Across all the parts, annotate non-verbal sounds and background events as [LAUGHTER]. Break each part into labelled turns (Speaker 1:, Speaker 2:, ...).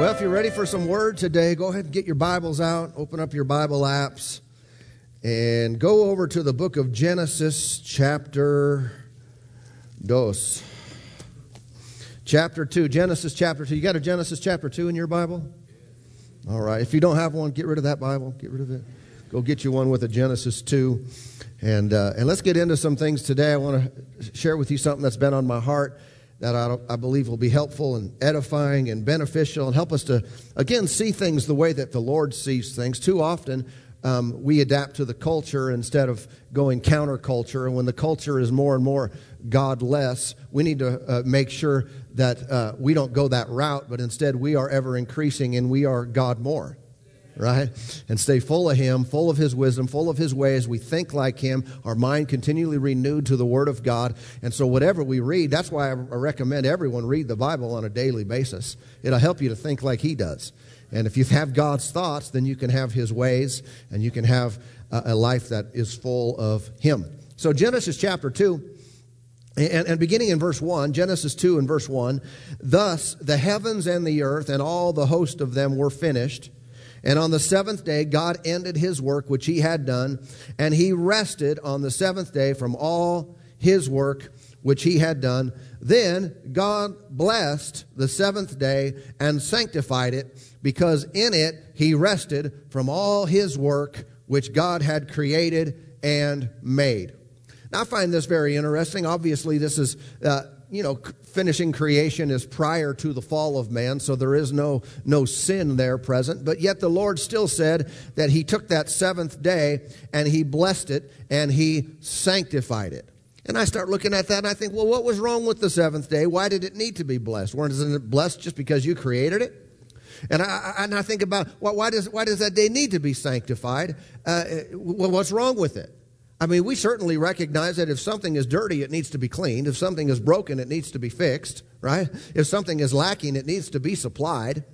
Speaker 1: Well, if you're ready for some word today, go ahead and get your Bibles out, open up your Bible apps, and go over to the book of Genesis, chapter dos. Chapter 2. Genesis chapter 2. You got a Genesis chapter 2 in your Bible? All right. If you don't have one, get rid of that Bible. Get rid of it. Go get you one with a Genesis 2. And, uh, and let's get into some things today. I want to share with you something that's been on my heart that I, I, believe will be helpful and edifying and beneficial and help us to, again, see things the way that the Lord sees things. Too often, um, we adapt to the culture instead of going counterculture. And when the culture is more and more godless, we need to uh, make sure that uh, we don't go that route, but instead we are ever increasing and we are God more right? And stay full of Him, full of His wisdom, full of His ways. We think like Him, our mind continually renewed to the Word of God. And so, whatever we read, that's why I recommend everyone read the Bible on a daily basis. It'll help you to think like He does. And if you have God's thoughts, then you can have His ways and you can have a life that is full of Him. So, Genesis chapter 2. And, and, beginning in verse 1, Genesis 2 and verse 1, thus the heavens and the earth and all the host of them were finished. And on the seventh day, God ended his work which he had done, and he rested on the seventh day from all his work which he had done. Then God blessed the seventh day and sanctified it, because in it he rested from all his work which God had created and made. Now, I find this very interesting. Obviously, this is. Uh, you know, finishing creation is prior to the fall of man, so there is no, no sin there present. But yet the Lord still said that He took that seventh day and He blessed it and He sanctified it. And I start looking at that and I think, well, what was wrong with the seventh day? Why did it need to be blessed? Wasn't it blessed just because you created it? And I, and I think about well, why, does, why does that day need to be sanctified? Uh, what's wrong with it? I mean, we certainly recognize that if something is dirty, it needs to be cleaned. If something is broken, it needs to be fixed, right? If something is lacking, it needs to be supplied.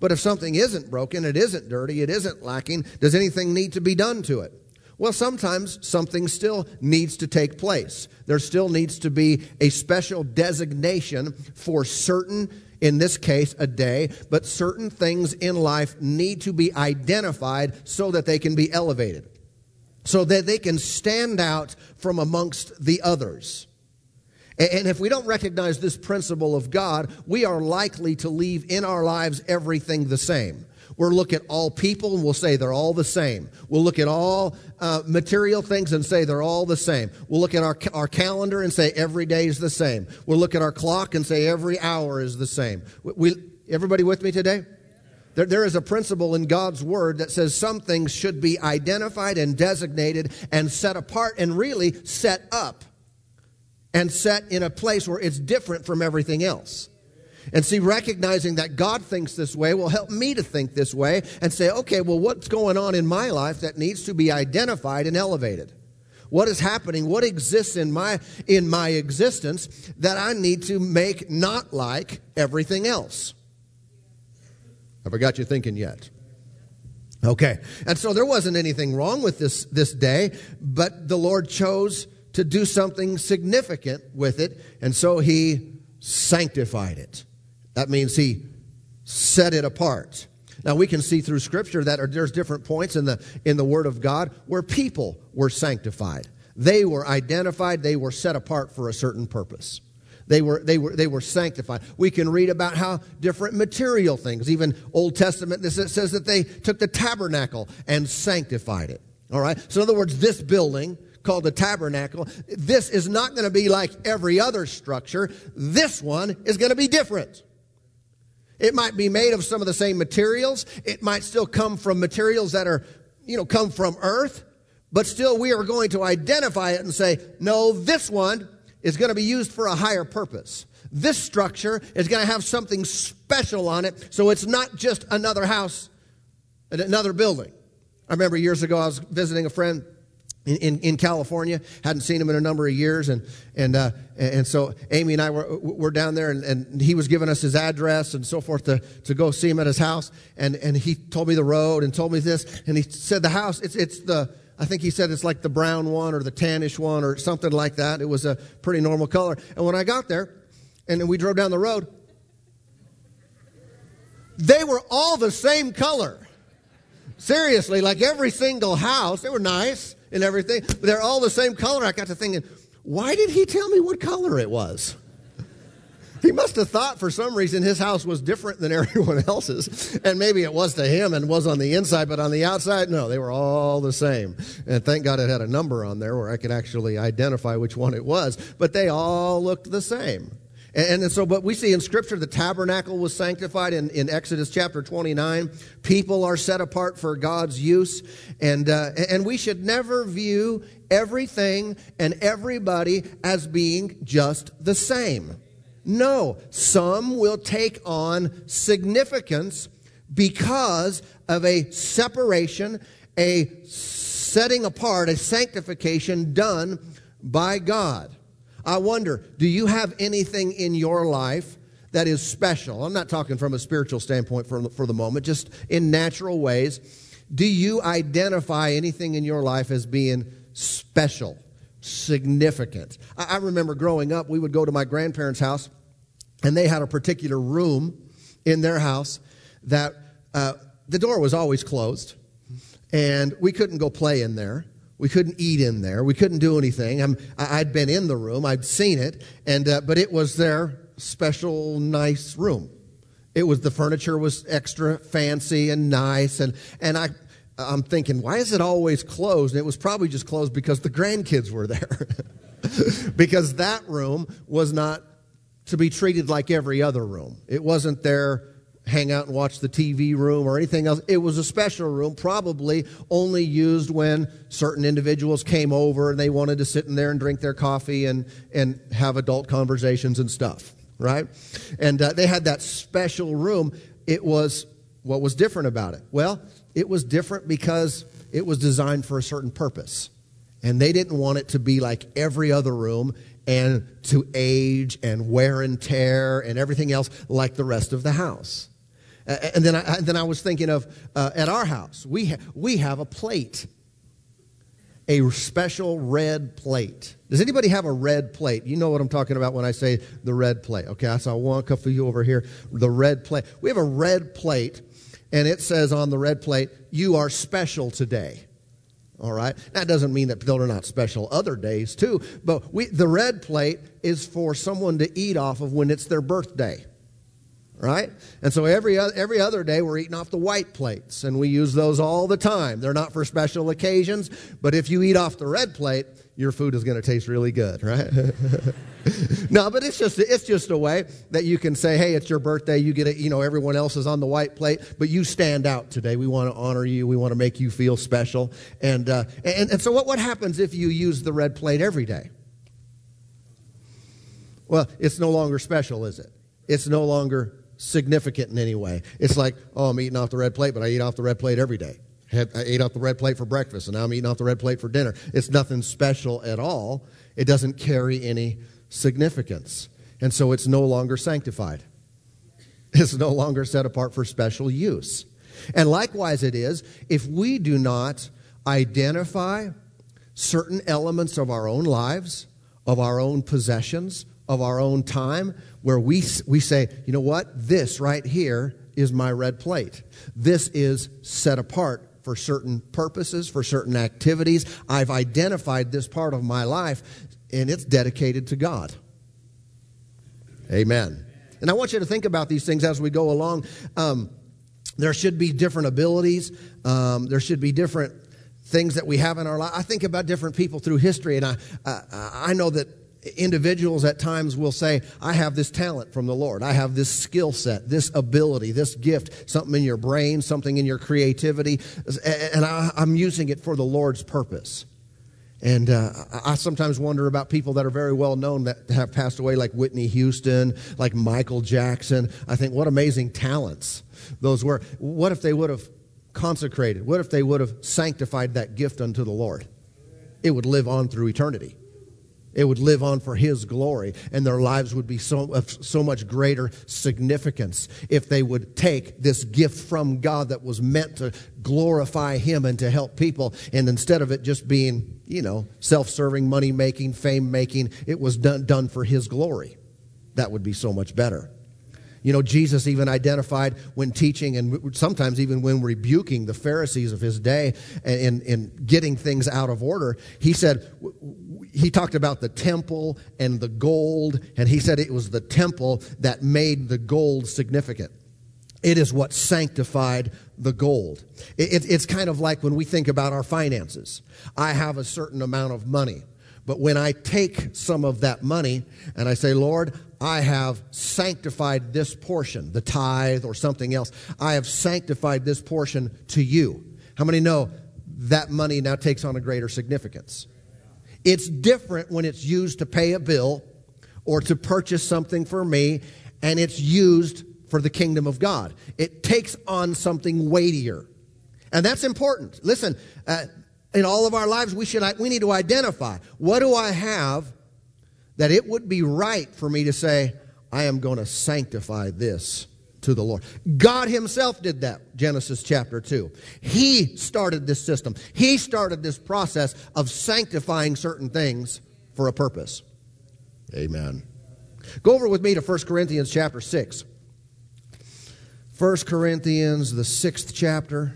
Speaker 1: But if something isn't broken, it isn't dirty, it isn't lacking, does anything need to be done to it? Well, sometimes something still needs to take place. There still needs to be a special designation for certain, in this case, a day, but certain things in life need to be identified so that they can be elevated so that they can stand out from amongst the others. And if we don't recognize this principle of God, we are likely to leave in our lives everything the same. We'll look at all people and we'll say they're all the same. We'll look at all uh, material things and say they're all the same. We'll look at our, our calendar and say every day is the same. We'll look at our clock and say every hour is the same. We, we everybody with me today? There, there is a principle in God's Word that says some things should be identified and designated and set apart and really set up and set in a place where it's different from everything else. And see, recognizing that God thinks this way will help me to think this way and say, okay, well, what's going on in my life that needs to be identified and elevated? What is happening? What exists in my, in my existence that I need to make not like everything else? Have I got you thinking yet? Okay. And so there wasn't anything wrong with this, this day, but the Lord chose to do something significant with it, and so he sanctified it. That means he set it apart. Now we can see through scripture that there's different points in the in the word of God where people were sanctified. They were identified, they were set apart for a certain purpose. They were, they, were, they were sanctified. We can read about how different material things, even Old Testament, this says that they took the tabernacle and sanctified it. All right? So, in other words, this building called the tabernacle, this is not going to be like every other structure. This one is going to be different. It might be made of some of the same materials. It might still come from materials that are, you know, come from earth. But still, we are going to identify it and say, no, this one is going to be used for a higher purpose. This structure is going to have something special on it, so it's not just another house, another building. I remember years ago I was visiting a friend in, in, in, California. Hadn't seen him in a number of years, and and uh, and so Amy and I were were down there, and, and he was giving us his address and so forth to, to go see him at his house, and and he told me the road and told me this, and he said the house it's it's the I think he said it's like the brown one or the tannish one or something like that. It was a pretty normal color. And when I got there and we drove down the road, They were all the same color. Seriously, like every single house, they were nice and everything, but they're all the same color. I got to thinking, why did he tell me what color it was? He must have thought for some reason his house was different than [LAUGHS] everyone else's. And maybe it was to him and was on the inside, but on the outside, no, they were all the same. And thank God it had a number on there where I could actually identify which one it was. But they all looked the same. And, and so, but we see in Scripture the tabernacle was sanctified in, in Exodus chapter 29. People are set apart for God's use. And, uh, and we should never view everything and everybody as being just the same. No, some will take on significance because of a separation, a setting apart, a sanctification done by God. I wonder, do you have anything in your life that is special? I'm not talking from a spiritual standpoint for, for the moment, just in natural ways. Do you identify anything in your life as being special? Significant. I, I remember growing up, we would go to my grandparents' house, and they had a particular room in their house that uh, the door was always closed, and we couldn't go play in there. We couldn't eat in there. We couldn't do anything. I'm, I'd been in the room. I'd seen it, and uh, but it was their special, nice room. It was the furniture was extra fancy and nice, and and I I'm thinking, why is it always closed? And it was probably just closed because the grandkids were there. [LAUGHS] because that room was not to be treated like every other room. It wasn't there hang out and watch the TV room or anything else. It was a special room, probably only used when certain individuals came over and they wanted to sit in there and drink their coffee and, and have adult conversations and stuff, right? And uh, they had that special room. It was what was different about it? Well, it was different because it was designed for a certain purpose. And they didn't want it to be like every other room and to age and wear and tear and everything else like the rest of the house. and then I, then I was thinking of uh, at our house, we, ha- we have a plate, a special red plate. Does anybody have a red plate? You know what I'm talking about when I say the red plate. Okay, I saw one couple of you over here. The red plate. We have a red plate and it says on the red plate, You are special today. All right? That doesn't mean that they're not special other days, too, but we, the red plate is for someone to eat off of when it's their birthday. Right? And so every, every other day we're eating off the white plates, and we use those all the time. They're not for special occasions, but if you eat off the red plate, your food is going to taste really good, right? [LAUGHS] [LAUGHS] no, but it's just it's just a way that you can say, "Hey, it's your birthday. You get it. You know, everyone else is on the white plate, but you stand out today. We want to honor you. We want to make you feel special." And uh, and and so, what what happens if you use the red plate every day? Well, it's no longer special, is it? It's no longer significant in any way. It's like, oh, I'm eating off the red plate, but I eat off the red plate every day. I ate off the red plate for breakfast, and now I'm eating off the red plate for dinner. It's nothing special at all. It doesn't carry any significance. And so it's no longer sanctified. [LAUGHS] It's no longer set apart for special use. And likewise, it is if we do not identify certain elements of our own lives, of our own possessions, of our own time, where we, we say, you know what, this right here is my red plate. This is set apart for certain purposes, for certain activities. I've identified this part of my life, and it's dedicated to God. Amen. And I want you to think about these things as we go along. Um, there should be different abilities, um, there should be different things that we have in our life. I think about different people through history, and I, uh, I know that individuals at times will say, I have this talent from the Lord. I have this skill set, this ability, this gift, something in your brain, something in your creativity, and I, am using it for the Lord's purpose. And uh, I sometimes wonder about people that are very well known that have passed away, like Whitney Houston, like Michael Jackson. I think what amazing talents those were. What if they would have consecrated? What if they would have sanctified that gift unto the Lord? It would live on through eternity. It would live on for His glory, and their lives would be so, of so much greater significance if they would take this gift from God that was meant to glorify Him and to help people. And instead of it just being, you know, self serving, money making, fame making, it was done, done for His glory. That would be so much better. You know, Jesus even identified when teaching and sometimes even when rebuking the Pharisees of his day and in getting things out of order. He said, he talked about the temple and the gold, and he said it was the temple that made the gold significant. It is what sanctified the gold. It, it, it's kind of like when we think about our finances. I have a certain amount of money. But when I take some of that money and I say, Lord, I have sanctified this portion, the tithe or something else, I have sanctified this portion to you. How many know that money now takes on a greater significance? It's different when it's used to pay a bill or to purchase something for me, and it's used for the kingdom of God. It takes on something weightier. And that's important. Listen, uh, in all of our lives, we, should, we need to identify what do I have that it would be right for me to say, I am going to sanctify this to the Lord. God Himself did that, Genesis chapter 2. He started this system, He started this process of sanctifying certain things for a purpose. Amen. Go over with me to 1 Corinthians chapter 6. 1 Corinthians, the sixth chapter.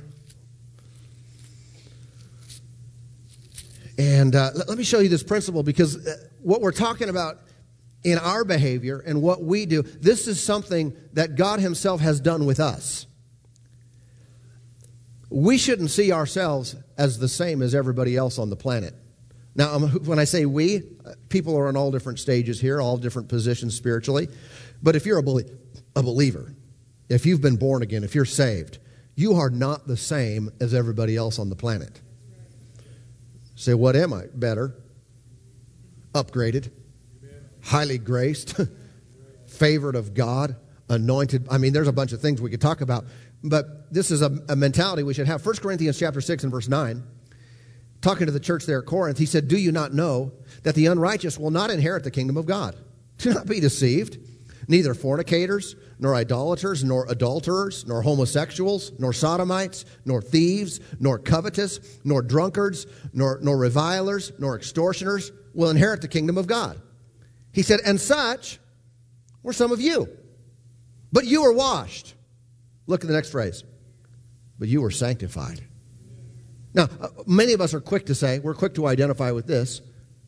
Speaker 1: And uh, let, let me show you this principle because uh, what we're talking about in our behavior and what we do, this is something that God Himself has done with us. We shouldn't see ourselves as the same as everybody else on the planet. Now, when I say we, uh, people are in all different stages here, all different positions spiritually. But if you're a, belie- a believer, if you've been born again, if you're saved, you are not the same as everybody else on the planet. Say, what am I? Better, upgraded, highly graced, [LAUGHS] favored of God, anointed. I mean, there's a bunch of things we could talk about, but this is a, a mentality we should have. 1 Corinthians chapter 6 and verse 9, talking to the church there at Corinth, he said, Do you not know that the unrighteous will not inherit the kingdom of God? Do not be deceived. Neither fornicators, nor idolaters, nor adulterers, nor homosexuals, nor sodomites, nor thieves, nor covetous, nor drunkards, nor, nor revilers, nor extortioners will inherit the kingdom of God. He said, And such were some of you. But you were washed. Look at the next phrase. But you were sanctified. Now, uh, many of us are quick to say, we're quick to identify with this.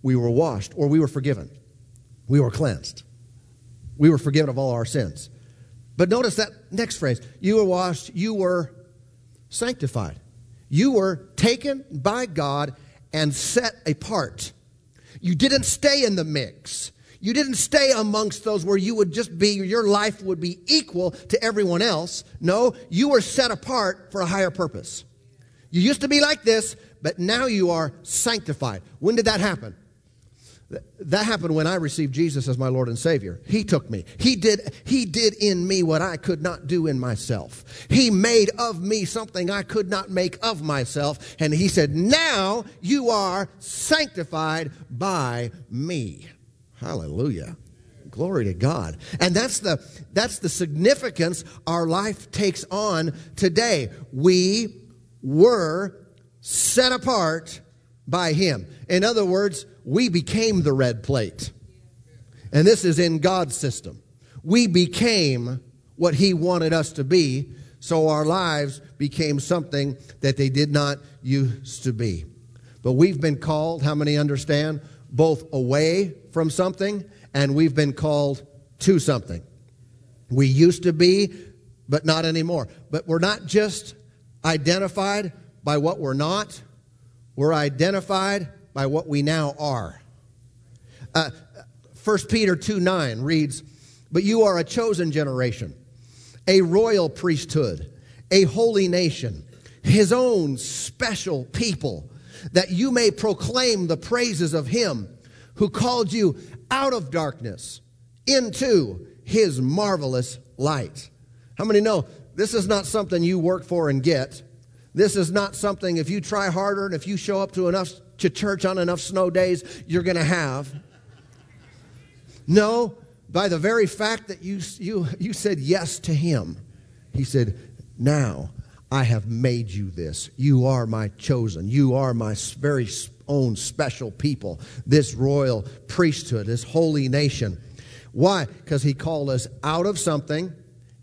Speaker 1: We were washed, or we were forgiven. We were cleansed. We were forgiven of all our sins. But notice that next phrase you were washed, you were sanctified. You were taken by God and set apart. You didn't stay in the mix. You didn't stay amongst those where you would just be, your life would be equal to everyone else. No, you were set apart for a higher purpose. You used to be like this, but now you are sanctified. When did that happen? That happened when I received Jesus as my Lord and Savior. He took me. He did, he did in me what I could not do in myself. He made of me something I could not make of myself. And he said, Now you are sanctified by me. Hallelujah. Glory to God. And that's the, that's the significance our life takes on today. We were set apart by Him. In other words, we became the red plate. And this is in God's system. We became what He wanted us to be, so our lives became something that they did not used to be. But we've been called, how many understand? Both away from something and we've been called to something. We used to be, but not anymore. But we're not just identified by what we're not, we're identified by what we now are. Uh, 1 Peter 2 9 reads, But you are a chosen generation, a royal priesthood, a holy nation, his own special people, that you may proclaim the praises of him who called you out of darkness into his marvelous light. How many know this is not something you work for and get? This is not something, if you try harder and if you show up to enough to church on enough snow days, you're going to have. No, by the very fact that you, you, you said yes to him, he said, Now I have made you this. You are my chosen. You are my very own special people, this royal priesthood, this holy nation. Why? Because he called us out of something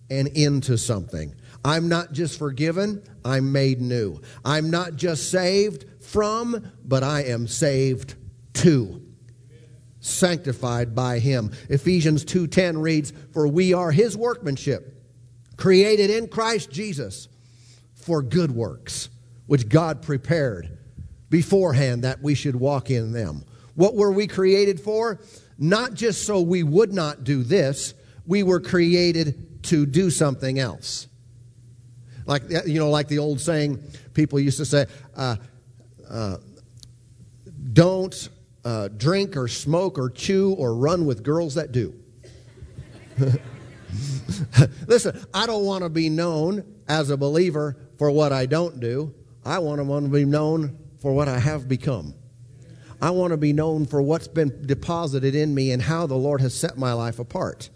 Speaker 1: and into something. I'm not just forgiven, I'm made new. I'm not just saved from, but I am saved to. Sanctified by him. Ephesians 2:10 reads, "For we are his workmanship, created in Christ Jesus for good works, which God prepared beforehand that we should walk in them." What were we created for? Not just so we would not do this, we were created to do something else. Like, you know, like the old saying people used to say, uh, uh, don't uh, drink or smoke or chew or run with girls that do. [LAUGHS] Listen, I don't want to be known as a believer for what I don't do. I want to be known for what I have become. I want to be known for what's been deposited in me and how the Lord has set my life apart.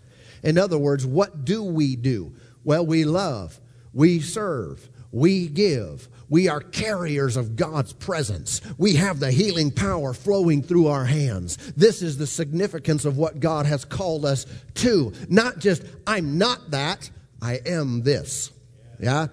Speaker 1: In other words, what do we do? Well, we love, we serve, we give. We are carriers of God's presence. We have the healing power flowing through our hands. This is the significance of what God has called us to. Not just, I'm not that, I am this. Yeah?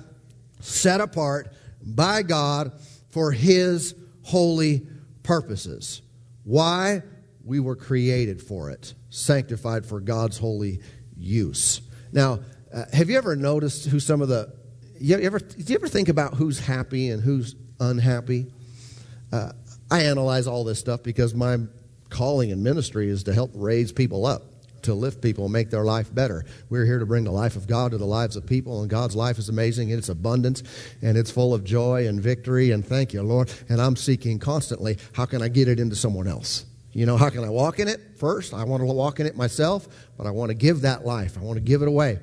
Speaker 1: Set apart by God for His holy purposes. Why? We were created for it, sanctified for God's holy use. Now, uh, have you ever noticed who some of the you ever, do you ever think about who's happy and who's unhappy? Uh, I analyze all this stuff because my calling and ministry is to help raise people up, to lift people and make their life better. We're here to bring the life of God to the lives of people, and God's life is amazing in its abundance, and it's full of joy and victory, and thank you, Lord. And I'm seeking constantly, how can I get it into someone else? You know, how can I walk in it first? I want to walk in it myself, but I want to give that life. I want to give it away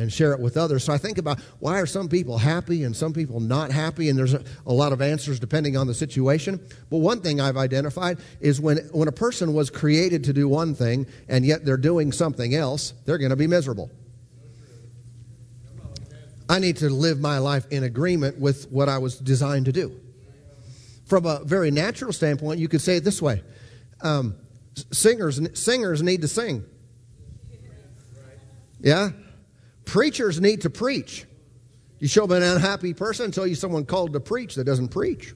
Speaker 1: and share it with others. So I think about why are some people happy and some people not happy, and there's a, a, lot of answers depending on the situation. But one thing I've identified is when, when a person was created to do one thing and yet they're doing something else, they're going to be miserable. I need to live my life in agreement with what I was designed to do. From a very natural standpoint, you could say it this way um, singers, singers need to sing. Yeah? Preachers need to preach. You show them an unhappy person until you someone called to preach that doesn't preach.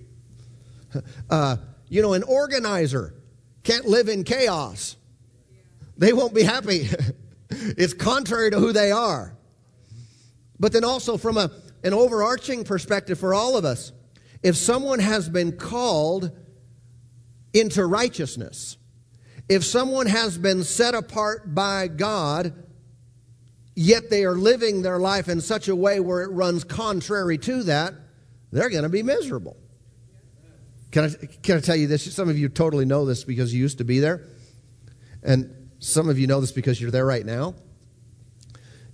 Speaker 1: [LAUGHS] Uh, you know, an organizer can't live in chaos. They won't be happy. [LAUGHS] it's contrary to who they are. But then also from a, an overarching perspective for all of us, if someone has been called into righteousness, if someone has been set apart by God yet they are living their life in such a way where it runs contrary to that, they're going to be miserable. Can I, can I tell you this? Some of you totally know this because you used to be there. And some of you know this because you're there right now.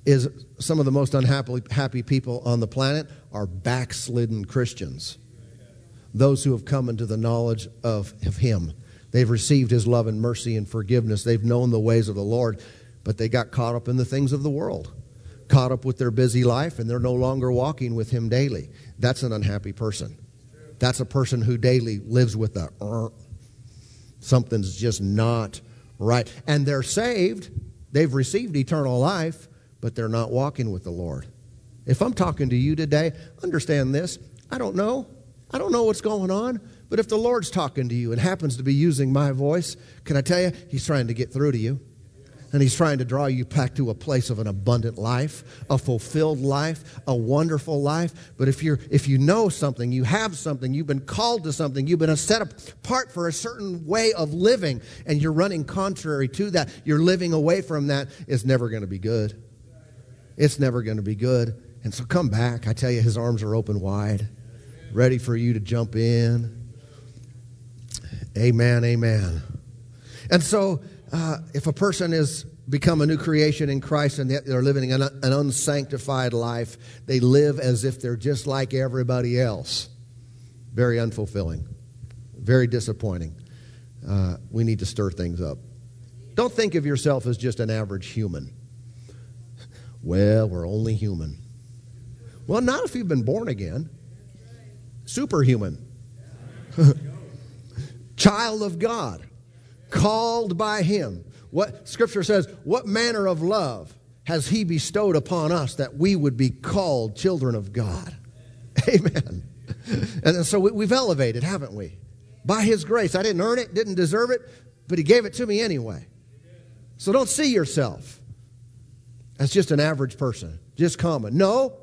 Speaker 1: Is some of the most unhappy happy people on the planet are backslidden Christians. Those who have come into the knowledge of, of Him. They've received His love and mercy and forgiveness. They've known the ways of the Lord but they got caught up in the things of the world, caught up with their busy life, and they're no longer walking with Him daily. That's an unhappy person. That's a person who daily lives with the uh, something's just not right. And they're saved, they've received eternal life, but they're not walking with the Lord. If I'm talking to you today, understand this. I don't know. I don't know what's going on. But if the Lord's talking to you and happens to be using my voice, can I tell you, He's trying to get through to you and He's trying to draw you back to a place of an abundant life, a fulfilled life, a wonderful life. But if, you're, if you know something, you have something, you've been called to something, you've been set apart for a certain way of living, and you're running contrary to that, you're living away from that, it's never going to be good. It's never going to be good. And so come back. I tell you, His arms are open wide, ready for you to jump in. Amen, amen. And so uh, if a person has become a new creation in Christ and they're living an, an unsanctified life, they live as if they're just like everybody else. Very unfulfilling, very disappointing. Uh, we need to stir things up. Don't think of yourself as just an average human. Well, we're only human. Well, not if you've been born again. Superhuman. [LAUGHS] Child of God called by him. What Scripture says, what manner of love has He bestowed upon us that we would be called children of God. [LAUGHS] Amen. And so we've elevated, haven't we? By His grace. I didn't earn it, didn't deserve it, but He gave it to me anyway. So don't see yourself as just an average person, just common. No,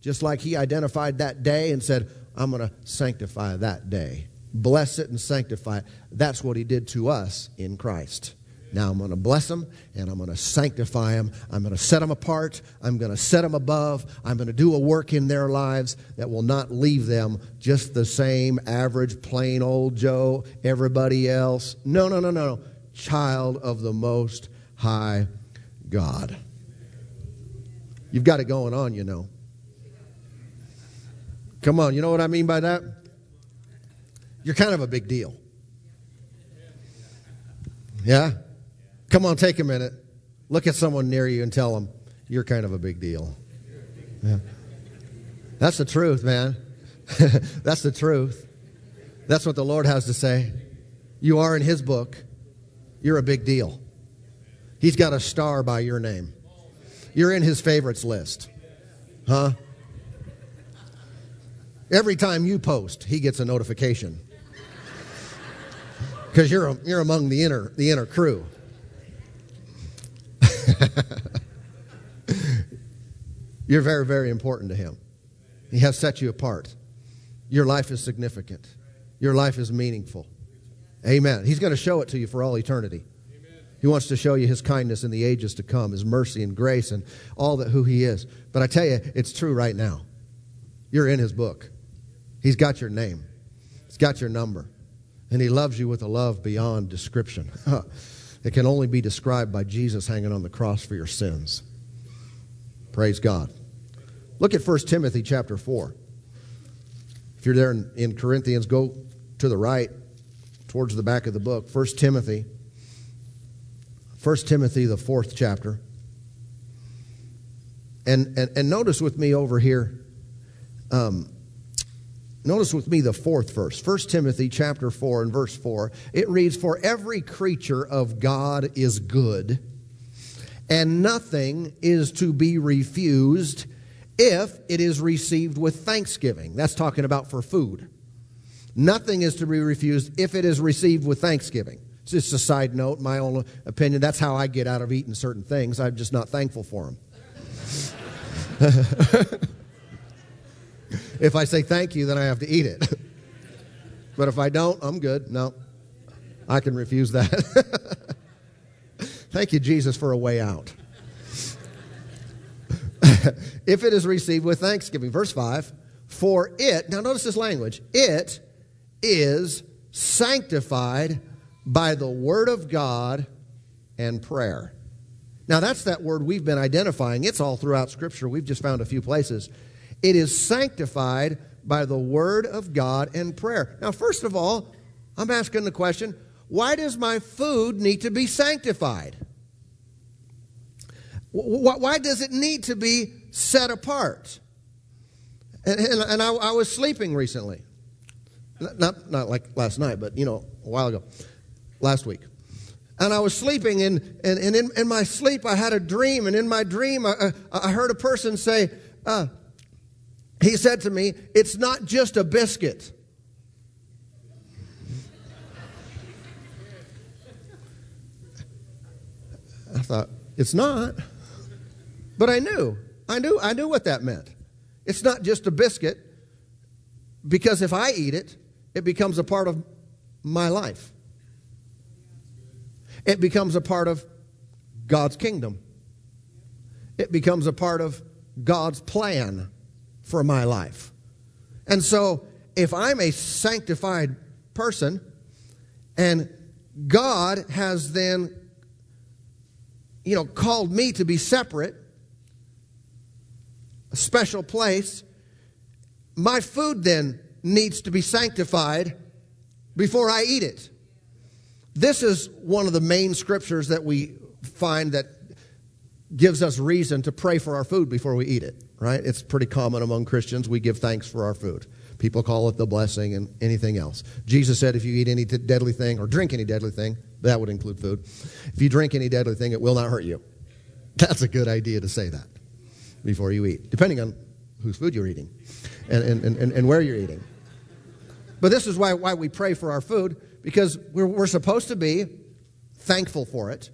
Speaker 1: just like He identified that day and said, I'm going to sanctify that day. Bless it and sanctify it. That's what He did to us in Christ. Now I'm going to bless them and I'm going to sanctify them. I'm going to set them apart. I'm going to set them above. I'm going to do a work in their lives that will not leave them just the same average, plain old Joe, everybody else. No, no, no, no. Child of the Most High God. You've got it going on, you know. Come on, you know what I mean by that? You're kind of a big deal. Yeah? Come on, take a minute. Look at someone near you and tell them, you're kind of a big deal. Yeah. That's the truth, man. [LAUGHS] That's the truth. That's what the Lord has to say. You are in His book. You're a big deal. He's got a star by your name. You're in His favorites list. Huh? Every time you post, He gets a notification. Because you're, you're among the inner, the inner crew. [LAUGHS] You're very, very important to Him. He has set you apart. Your life is significant, your life is meaningful. Amen. He's going to show it to you for all eternity. He wants to show you his kindness in the ages to come, his mercy and grace and all that who he is. But I tell you, it's true right now. You're in his book. He's got your name. He's got your number. And he loves you with a love beyond description. [LAUGHS] It can only be described by Jesus hanging on the cross for your sins. Praise God. Look at 1 Timothy chapter 4. If you're there in, in Corinthians, go to the right towards the back of the book. 1 Timothy. 1 Timothy, the fourth chapter. And, and, and notice with me over here, um, Notice with me the fourth verse, 1 Timothy chapter 4 and verse 4. It reads, For every creature of God is good, and nothing is to be refused if it is received with thanksgiving. That's talking about for food. Nothing is to be refused if it is received with thanksgiving. It's just a side note, my own opinion. That's how I get out of eating certain things. I'm just not thankful for them. [LAUGHS] If I say thank you, then I have to eat it. [LAUGHS] but if I don't, I'm good. No, I can refuse that. [LAUGHS] thank you, Jesus, for a way out. [LAUGHS] if it is received with thanksgiving. Verse 5 For it, now notice this language, it is sanctified by the word of God and prayer. Now, that's that word we've been identifying. It's all throughout Scripture. We've just found a few places. It is sanctified by the word of God and prayer. Now, first of all, I'm asking the question why does my food need to be sanctified? Why does it need to be set apart? And, and, and I, I, was sleeping recently. Not, not like last night, but, you know, a while ago, last week. And I was sleeping, and, and, and in, in my sleep, I had a dream. And in my dream, I, I heard a person say, uh, he said to me, It's not just a biscuit. I thought, It's not. But I knew. I knew I knew what that meant. It's not just a biscuit because if I eat it, it becomes a part of my life. It becomes a part of God's kingdom. It becomes a part of God's plan for my life. And so, if I'm a sanctified person and God has then, you know, called me to be separate, a special place, my food then needs to be sanctified before I eat it. This is one of the main scriptures that we find that gives us reason to pray for our food before we eat it right? It's pretty common among Christians. We give thanks for our food. People call it the blessing and anything else. Jesus said, if you eat any deadly thing or drink any deadly thing, that would include food. If you drink any deadly thing, it will not hurt you. [LAUGHS] That's a good idea to say that before you eat, depending on whose food you're eating and, and, and, and where you're eating. But this is why, why we pray for our food, because we're, we're supposed to be thankful for it,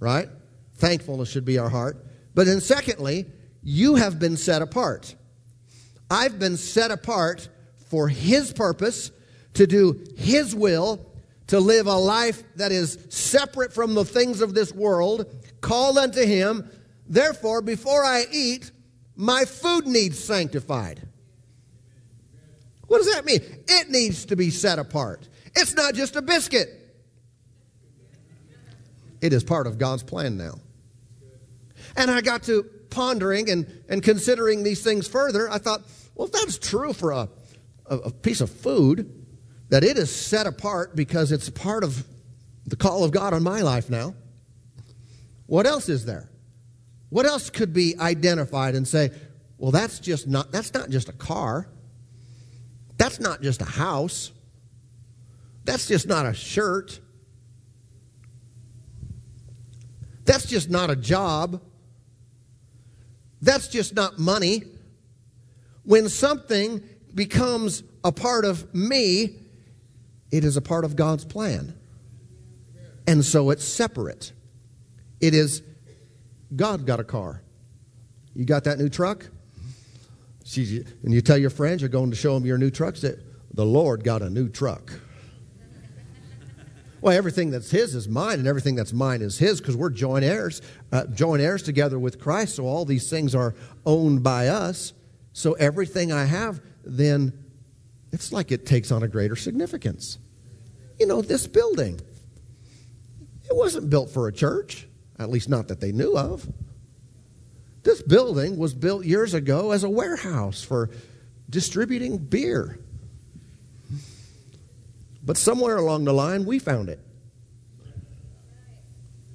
Speaker 1: right? Thankfulness should be our heart. But then, secondly, you have been set apart. I've been set apart for His purpose, to do His will, to live a life that is separate from the things of this world, called unto Him. Therefore, before I eat, my food needs sanctified. What does that mean? It needs to be set apart. It's not just a biscuit, it is part of God's plan now. And I got to pondering and, and considering these things further. I thought, well, if that's true for a, a, a piece of food, that it is set apart because it's part of the call of God on my life now, what else is there? What else could be identified and say, well, that's just not, that's not just a car. That's not just a house. That's just not a shirt. That's just not a job. That's just not money. When something becomes a part of me, it is a part of God's plan. And so it's separate. It is God got a car. You got that new truck? And you tell your friends you're going to show them your new truck. Say, the Lord got a new truck. Well, everything that's His is mine, and everything that's mine is His because we're joint heirs, uh, joint heirs together with Christ. So all these things are owned by us. So everything I have, then it's like it takes on a greater significance. You know, this building, it wasn't built for a church, at least not that they knew of. This building was built years ago as a warehouse for distributing beer. But somewhere along the line, we found it.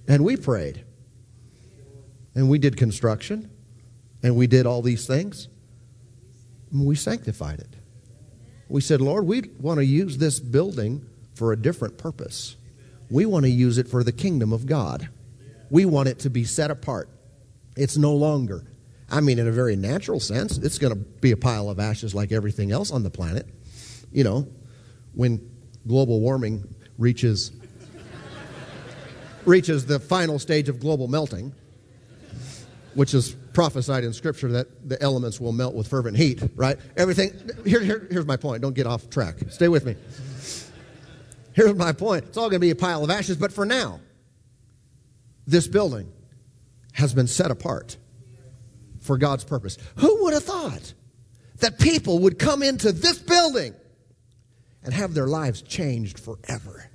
Speaker 1: And we prayed. And we did construction. And we did all these things. And we sanctified it. We said, Lord, we want to use this building for a different purpose. We want to use it for the kingdom of God. We want it to be set apart. It's no longer, I mean, in a very natural sense, it's going to be a pile of ashes like everything else on the planet. You know, when global warming reaches reaches the final stage of global melting, which is prophesied in Scripture that the elements will melt with fervent heat, right? Everything, here, here, here's my point. Don't get off track. Stay with me. Here's my point. It's all going to be a pile of ashes, but for now, this building has been set apart for God's purpose. Who would have thought that people would come into this building and have their lives changed forever?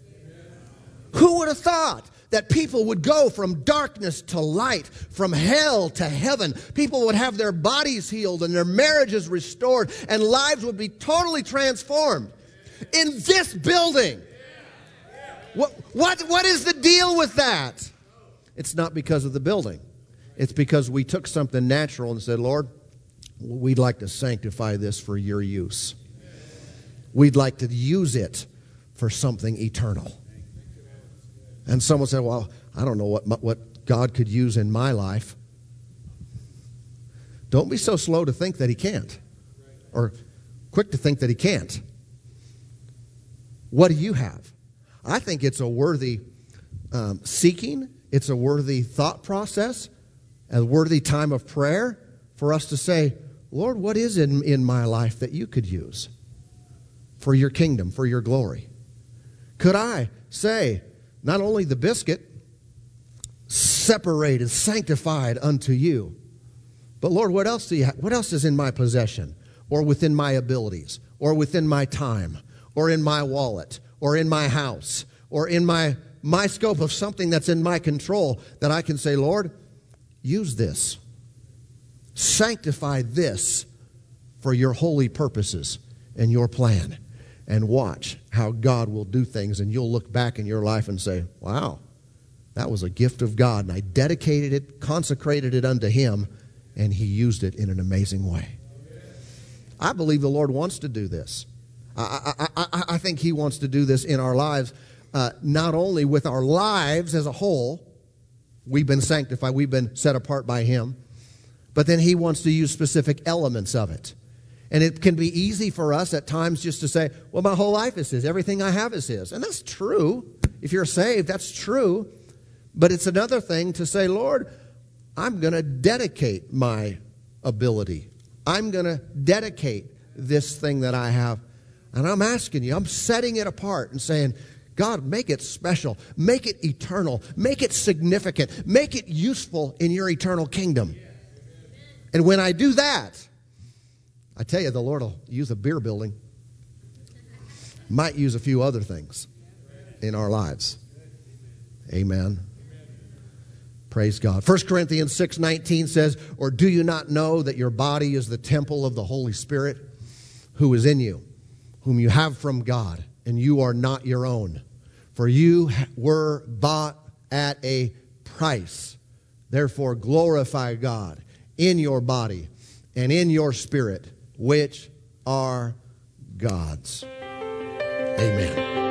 Speaker 1: Who would have thought that people would go from darkness to light, from hell to heaven. People would have their bodies healed and their marriages restored, and lives would be totally transformed in this building. What, what, what is the deal with that? It's not because of the building, it's because we took something natural and said, Lord, we'd like to sanctify this for your use. We'd like to use it for something eternal. And someone said, Well, I don't know what, what God could use in my life. Don't be so slow to think that He can't, or quick to think that He can't. What do you have? I think it's a worthy um, seeking, it's a worthy thought process, a worthy time of prayer for us to say, Lord, what is in, in my life that you could use for your kingdom, for your glory? Could I say, not only the biscuit, separated, sanctified unto you. But Lord, what else do you have? What else is in my possession, or within my abilities, or within my time, or in my wallet, or in my house, or in my my scope of something that's in my control that I can say, Lord, use this. Sanctify this for your holy purposes and your plan and watch how God will do things. And you'll look back in your life and say, wow, that was a gift of God. And I dedicated it, consecrated it unto Him, and He used it in an amazing way. I believe the Lord wants to do this. I, I, I, I think He wants to do this in our lives, uh, not only with our lives as a whole, We've been sanctified, we've been set apart by Him. But then He wants to use specific elements of it. And it can be easy for us at times just to say, well, my whole life is His, everything I have is His. And that's true. If you're saved, that's true. But it's another thing to say, Lord, I'm going to dedicate my ability. I'm going to dedicate this thing that I have. And I'm asking you, I'm setting it apart and saying, God, make it special, make it eternal, make it significant, make it useful in your eternal kingdom. And when I do that, I tell you, the Lord will use a beer building, might use a few other things in our lives. Amen. Praise God. 1 Corinthians 6:19 says, "Or do you not know that your body is the temple of the Holy Spirit who is in you, whom you have from God, and you are not your own? For you were bought at a price. Therefore glorify God in your body and in your spirit, which are God's." Amen.